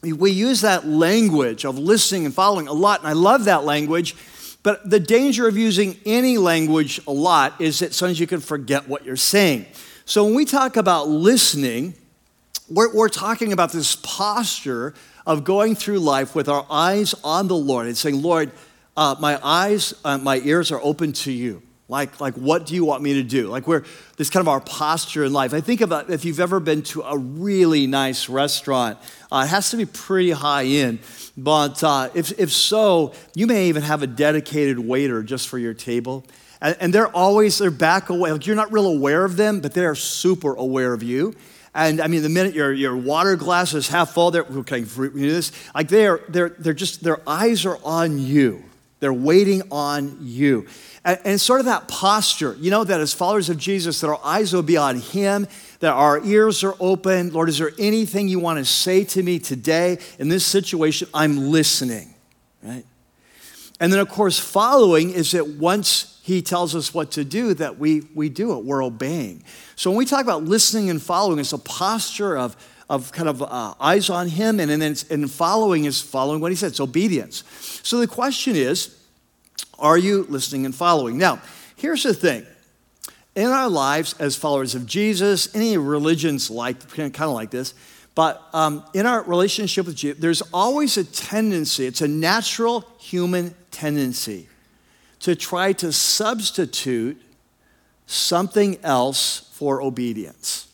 we use that language of listening and following a lot, and I love that language. But the danger of using any language a lot is that sometimes you can forget what you're saying. So when we talk about listening, we're, we're talking about this posture of going through life with our eyes on the Lord and saying, Lord, uh, my eyes, uh, my ears are open to you. Like, like, what do you want me to do? Like, we're this kind of our posture in life. I think about if you've ever been to a really nice restaurant, uh, it has to be pretty high end. But uh, if, if so, you may even have a dedicated waiter just for your table. And, and they're always, they're back away. Like, you're not real aware of them, but they're super aware of you. And I mean, the minute your, your water glass is half full, they're, okay, this, like they're, they're, they're just, their eyes are on you. They're waiting on you. And, and sort of that posture, you know, that as followers of Jesus, that our eyes will be on Him, that our ears are open. Lord, is there anything you want to say to me today in this situation? I'm listening, right? And then, of course, following is that once He tells us what to do, that we, we do it, we're obeying. So when we talk about listening and following, it's a posture of, of kind of uh, eyes on Him, and then and following is following what He said. It's obedience. So the question is, are you listening and following? Now, here's the thing. In our lives as followers of Jesus, any religions like kind of like this, but um, in our relationship with Jesus, there's always a tendency, it's a natural human tendency to try to substitute something else for obedience.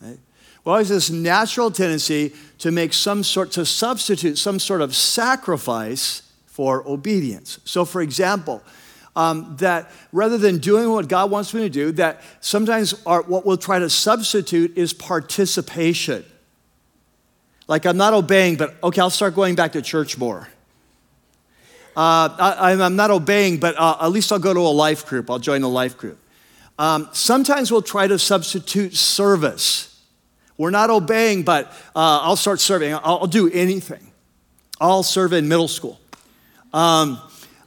Right? Well, there's this natural tendency to make some sort, to substitute some sort of sacrifice for obedience. So, for example, um, that rather than doing what God wants me to do, that sometimes our, what we'll try to substitute is participation. Like, I'm not obeying, but okay, I'll start going back to church more. Uh, I, am not obeying, but uh, at least I'll go to a life group. I'll join a life group. Um, sometimes we'll try to substitute service. We're not obeying, but uh, I'll start serving. I'll, I'll do anything. I'll serve in middle school. Um,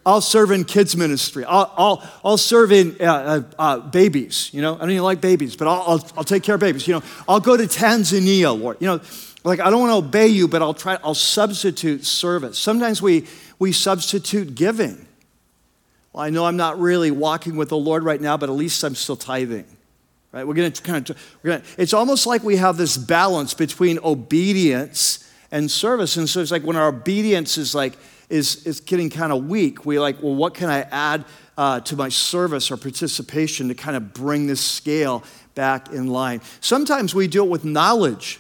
I'll serve in kids ministry. I'll, I'll, I'll serve in uh, uh, uh, babies. You know, I don't even like babies, but I'll, I'll, I'll, take care of babies. You know, I'll go to Tanzania, Lord. You know, like I don't want to obey you, but I'll try. I'll substitute service. Sometimes we we substitute giving. Well, I know I'm not really walking with the Lord right now, but at least I'm still tithing. Right? We're going to kind of. We're gonna, it's almost like we have this balance between obedience and service, and so it's like when our obedience is like is, is getting kind of weak, we like, well, what can I add uh, to my service or participation to kind of bring this scale back in line? Sometimes we do it with knowledge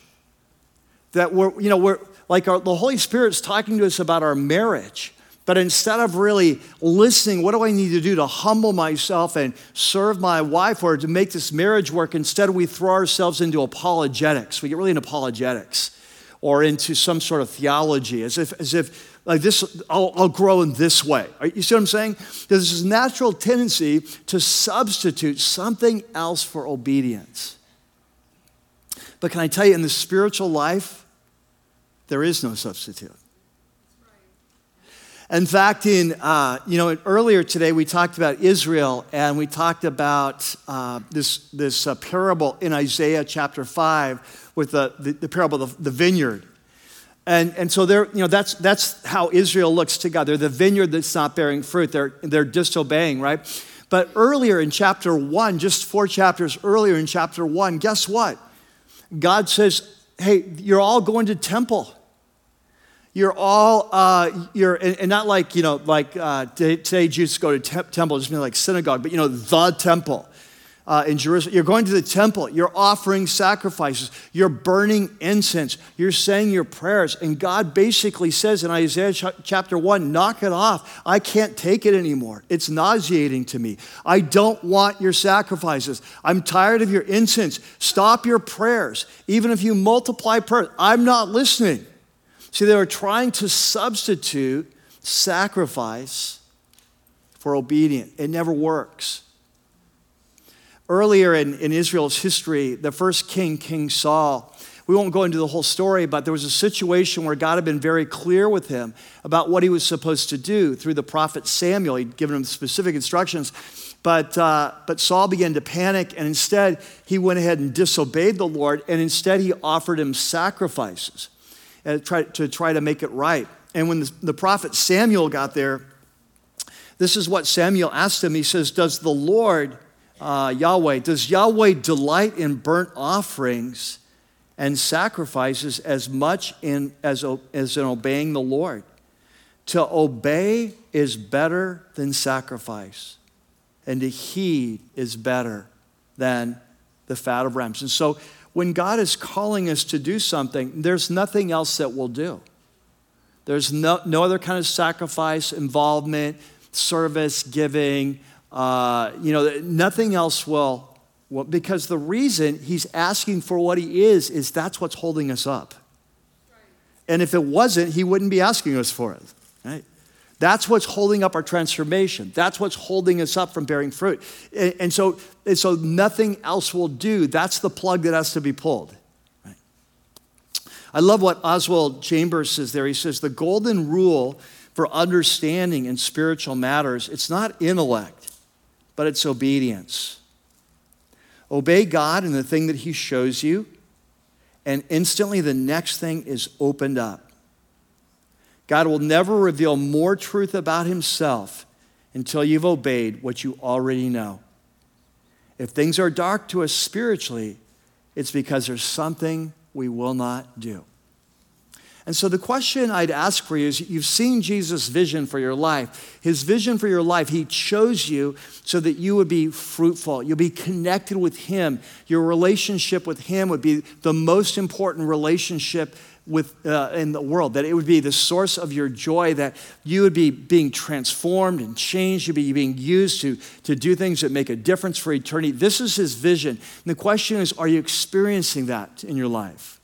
that we're, you know, we're like our, the Holy Spirit's talking to us about our marriage. But instead of really listening, what do I need to do to humble myself and serve my wife or to make this marriage work? Instead, we throw ourselves into apologetics. We get really into apologetics or into some sort of theology as if, as if like this, I'll, I'll grow in this way. You see what I'm saying? There's this natural tendency to substitute something else for obedience. But can I tell you, in the spiritual life, there is no substitute. In fact, in uh, you know, earlier today we talked about Israel, and we talked about uh, this this uh, parable in Isaiah chapter five with the, the, the parable of the, vineyard. And, and so they're, you know, that's, that's how Israel looks to God. They're the vineyard that's not bearing fruit. They're, they're disobeying, right? But earlier in chapter one, just four chapters earlier in chapter one, guess what? God says, hey, you're all going to temple. You're all, uh, you're, and, and, not like, you know, like uh, today Jews go to te- temple, just mean like synagogue, but, you know, the temple uh, in Jerusalem. You're going to the temple. You're offering sacrifices. You're burning incense. You're saying your prayers. And God basically says in Isaiah ch- chapter 1 knock it off. I can't take it anymore. It's nauseating to me. I don't want your sacrifices. I'm tired of your incense. Stop your prayers. Even if you multiply prayers, I'm not listening. See, they were trying to substitute sacrifice for obedience. It never works. Earlier in, in Israel's history, the first king, King Saul, we won't go into the whole story, but there was a situation where God had been very clear with him about what he was supposed to do through the prophet Samuel. He'd given him specific instructions. But, uh, but Saul began to panic, and instead he went ahead and disobeyed the Lord, and instead he offered him sacrifices uh, to try to make it right. And when the, the prophet Samuel got there, this is what Samuel asked him. He says, Does the Lord, uh, Yahweh, does Yahweh delight in burnt offerings and sacrifices as much in, as, as in obeying the Lord? To obey is better than sacrifice and to heed is better than the fat of rams. And so when God is calling us to do something, there's nothing else that we'll do. There's no, no other kind of sacrifice, involvement, service, giving. Uh, you know, nothing else will, will, because the reason he's asking for what he is, is that's what's holding us up. And if it wasn't, he wouldn't be asking us for it, right? That's what's holding up our transformation. That's what's holding us up from bearing fruit. And, and so, and so nothing else will do. That's the plug that has to be pulled. Right? I love what Oswald Chambers says there. He says, the golden rule for understanding in spiritual matters, it's not intellect, but it's obedience. Obey God in the thing that He shows you, and instantly the next thing is opened up. God will never reveal more truth about himself until you've obeyed what you already know. If things are dark to us spiritually, it's because there's something we will not do. And so the question I'd ask for you is you've seen Jesus' vision for your life. His vision for your life, he chose you so that you would be fruitful. You'll be connected with him. Your relationship with him would be the most important relationship with, uh, in the world, that it would be the source of your joy, that you would be being transformed and changed, you'd be being used to, to do things that make a difference for eternity. This is his vision. And the question is, are you experiencing that in your life?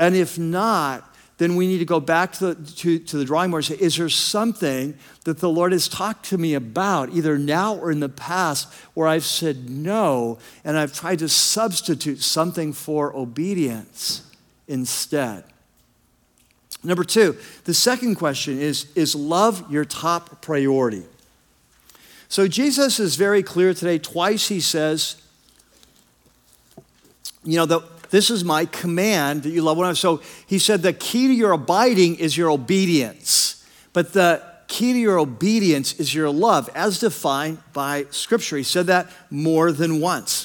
And if not, then we need to go back to the, to, to the drawing board and say, is there something that the Lord has talked to me about, either now or in the past, where I've said no and I've tried to substitute something for obedience? instead. Number two, the second question is Is love your top priority? So Jesus is very clear today. Twice he says, You know, the, this is my command that you love one another. So he said the key to your abiding is your obedience, but the key to your obedience is your love, as defined by Scripture. He said that more than once.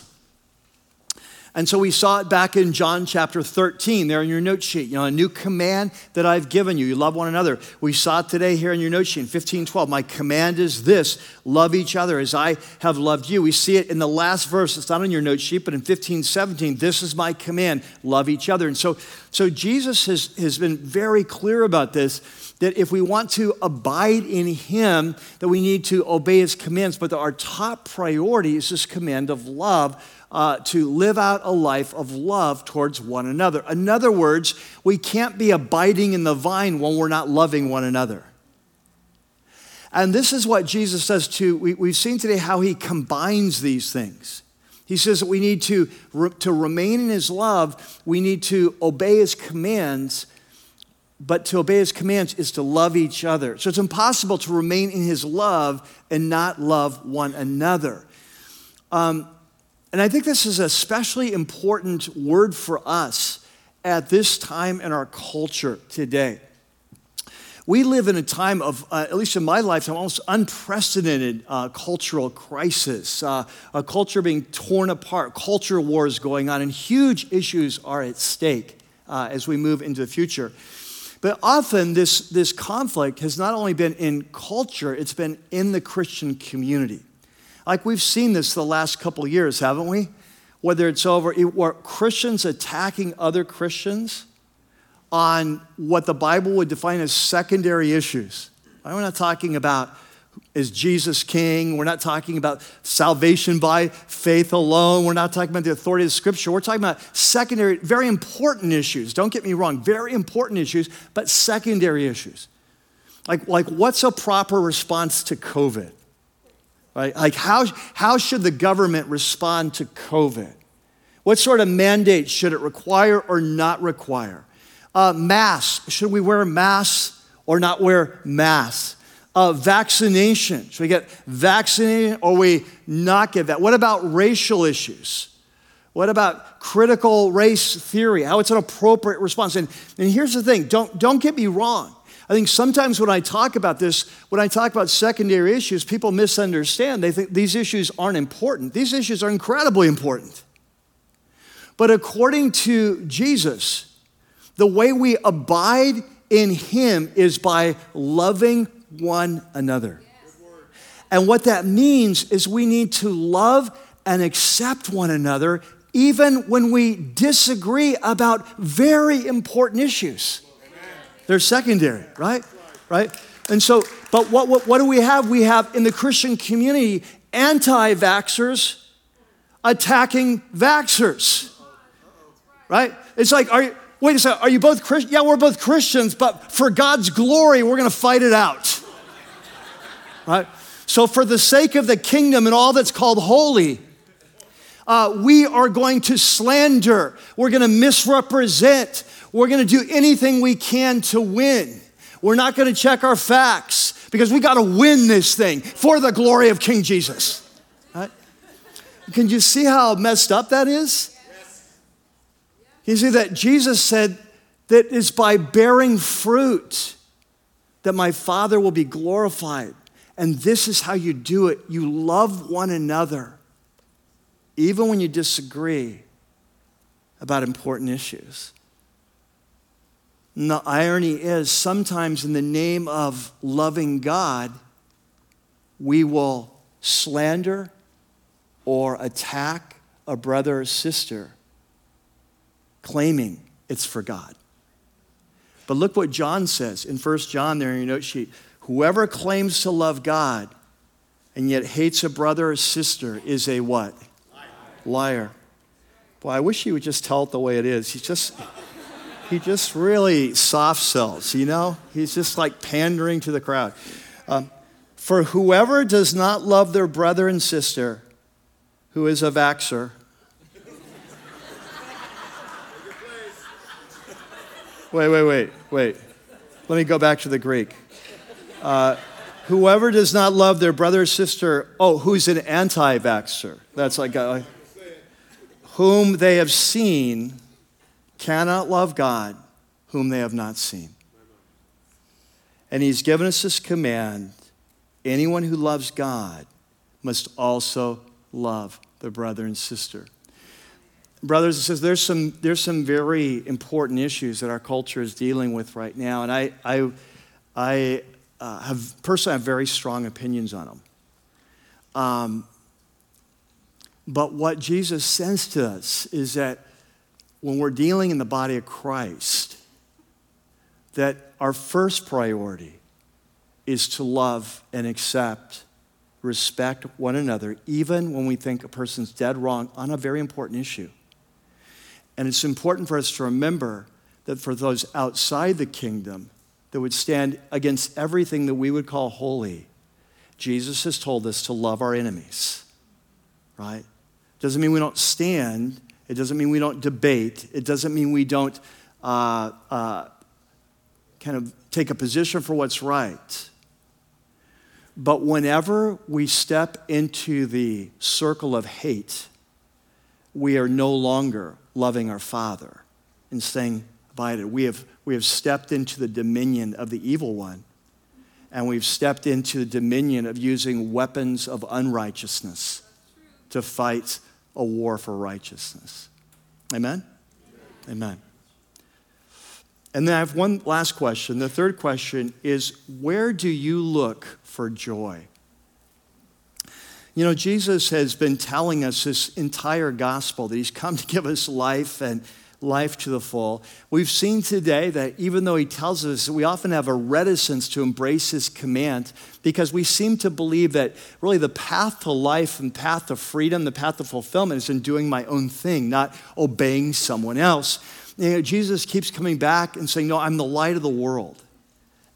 And so we saw it back in John chapter 13, there in your note sheet. You know, a new command that I've given you. You love one another. We saw it today here in your note sheet, 1512. My command is this love each other as I have loved you. We see it in the last verse. It's not on your note sheet, but in 1517, this is my command love each other. And so, so Jesus has, has been very clear about this that if we want to abide in him that we need to obey his commands but our top priority is this command of love uh, to live out a life of love towards one another. In other words, we can't be abiding in the vine when we're not loving one another. And this is what Jesus says to, we, we've seen today how he combines these things. He says that we need to, to remain in his love, we need to obey his commands, but to obey his commands is to love each other. So it's impossible to remain in his love and not love one another. Um, and I think this is a especially important word for us at this time in our culture today. We live in a time of, uh, at least in my lifetime, almost unprecedented uh, cultural crisis, uh, a culture being torn apart, culture wars going on, and huge issues are at stake uh, as we move into the future. But often, this, this conflict has not only been in culture, it's been in the Christian community. Like we've seen this the last couple years, haven't we? Whether it's over or Christians attacking other Christians on what the Bible would define as secondary issues. We're not talking about is Jesus king? We're not talking about salvation by faith alone. We're not talking about the authority of Scripture. We're talking about secondary, very important issues. Don't get me wrong, very important issues, but secondary issues. Like, like what's a proper response to COVID? Right? Like, how, how should the government respond to COVID? What sort of mandate should it require or not require? Uh, masks, should we wear masks or not wear masks? uh, vaccination? Should we get vaccinated or we not get that? What about racial issues? What about critical race theory? How it's an appropriate response? And, and here's the thing don't, don't get me wrong. I think sometimes when I talk about this, when I talk about secondary issues, people misunderstand. They think these issues aren't important. These issues are incredibly important. But according to Jesus, the way we abide in Him is by loving one another. And what that means is we need to love and accept one another even when we disagree about very important issues. They're secondary, right? Right? And so, but what, what, what do we have? We have in the Christian community anti vaxxers attacking vaxxers, right? It's like, are you, wait a second, are you both Christians? Yeah, we're both Christians, but for God's glory, we're gonna fight it out, right? So, for the sake of the kingdom and all that's called holy, uh, we are going to slander, we're gonna misrepresent, we're going to do anything we can to win. We're not going to check our facts because we got to win this thing for the glory of King Jesus. Right? Can you see how messed up that is? You see that Jesus said that it's by bearing fruit that my Father will be glorified. And this is how you do it. You love one another, even when you disagree about important issues. And the irony is, sometimes in the name of loving God, we will slander or attack a brother or sister, claiming it's for God. But look what John says in 1 John there in your note sheet. Whoever claims to love God and yet hates a brother or sister is a what? Liar. Boy, I wish he would just tell it the way it is. He's just he just really soft sells, you know? He's just like pandering to the crowd. Um, For whoever does not love their brother and sister, who is a vaxer, wait, wait, wait, wait. Let me go back to the Greek. Uh, whoever does not love their brother or sister, oh, who's an anti vaxxer? That's like, a, whom they have seen cannot love God whom they have not seen. And he's given us this command anyone who loves God must also love their brother and sister. Brothers and sisters, there's some, there's some very important issues that our culture is dealing with right now, and I, I, I uh, have personally have very strong opinions on them. Um, but what Jesus says to us is that when we're dealing in the body of Christ, that our first priority is to love and accept, respect one another, even when we think a person's dead wrong on a very important issue. And it's important for us to remember that for those outside the kingdom that would stand against everything that we would call holy, Jesus has told us to love our enemies, right? Doesn't mean we don't stand it doesn't mean we don't debate. It doesn't mean we don't uh, uh, kind of take a position for what's right. But whenever we step into the circle of hate, we are no longer loving our Father and staying abided. We have, we have stepped into the dominion of the evil one, and we've stepped into the dominion of using weapons of unrighteousness to fight a war for righteousness. Amen? Amen? And then I have one last question. The third question is where do you look for joy? You know, Jesus has been telling us this entire gospel that he's come to give us life and life to the full. We've seen today that even though he tells us, we often have a reticence to embrace his command because we seem to believe that really the path to life and path to freedom, the path to fulfillment is in doing my own thing, not obeying someone else. You know, Jesus keeps coming back and saying, No, I'm the light of the world.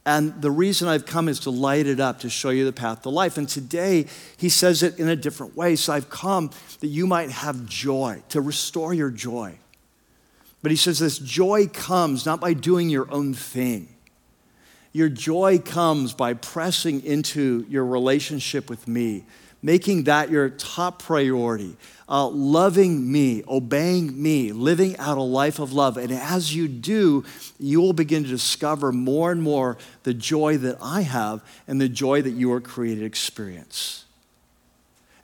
And the reason I've come is to light it up, to show you the path to life. And today, he says it in a different way. So I've come that you might have joy, to restore your joy. But he says this joy comes not by doing your own thing. Your joy comes by pressing into your relationship with me, making that your top priority, uh, loving me, obeying me, living out a life of love. And as you do, you will begin to discover more and more the joy that I have and the joy that you are created experience.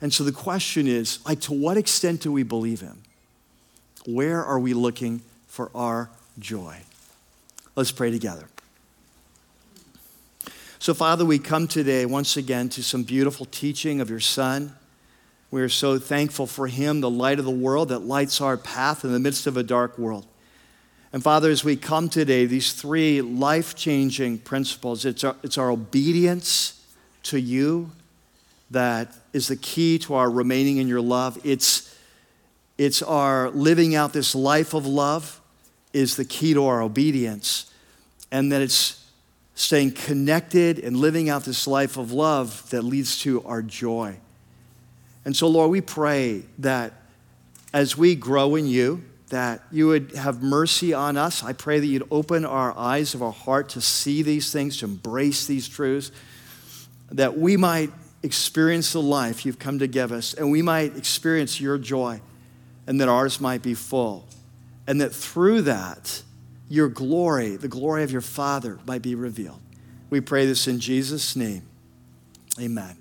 And so the question is like, to what extent do we believe him? Where are we looking for our joy? Let's pray together. So, Father, we come today once again to some beautiful teaching of your Son. We are so thankful for him, the light of the world that lights our path in the midst of a dark world. And Father, as we come today, these three life changing principles it's our, it's our obedience to you that is the key to our remaining in your love. It's, it's our living out this life of love is the key to our obedience. And that it's staying connected and living out this life of love that leads to our joy. And so, Lord, we pray that as we grow in you, that you would have mercy on us. I pray that you'd open our eyes of our heart to see these things, to embrace these truths, that we might experience the life you've come to give us, and we might experience your joy, and that ours might be full. And that through that, your glory, the glory of your Father, might be revealed. We pray this in Jesus' name. Amen.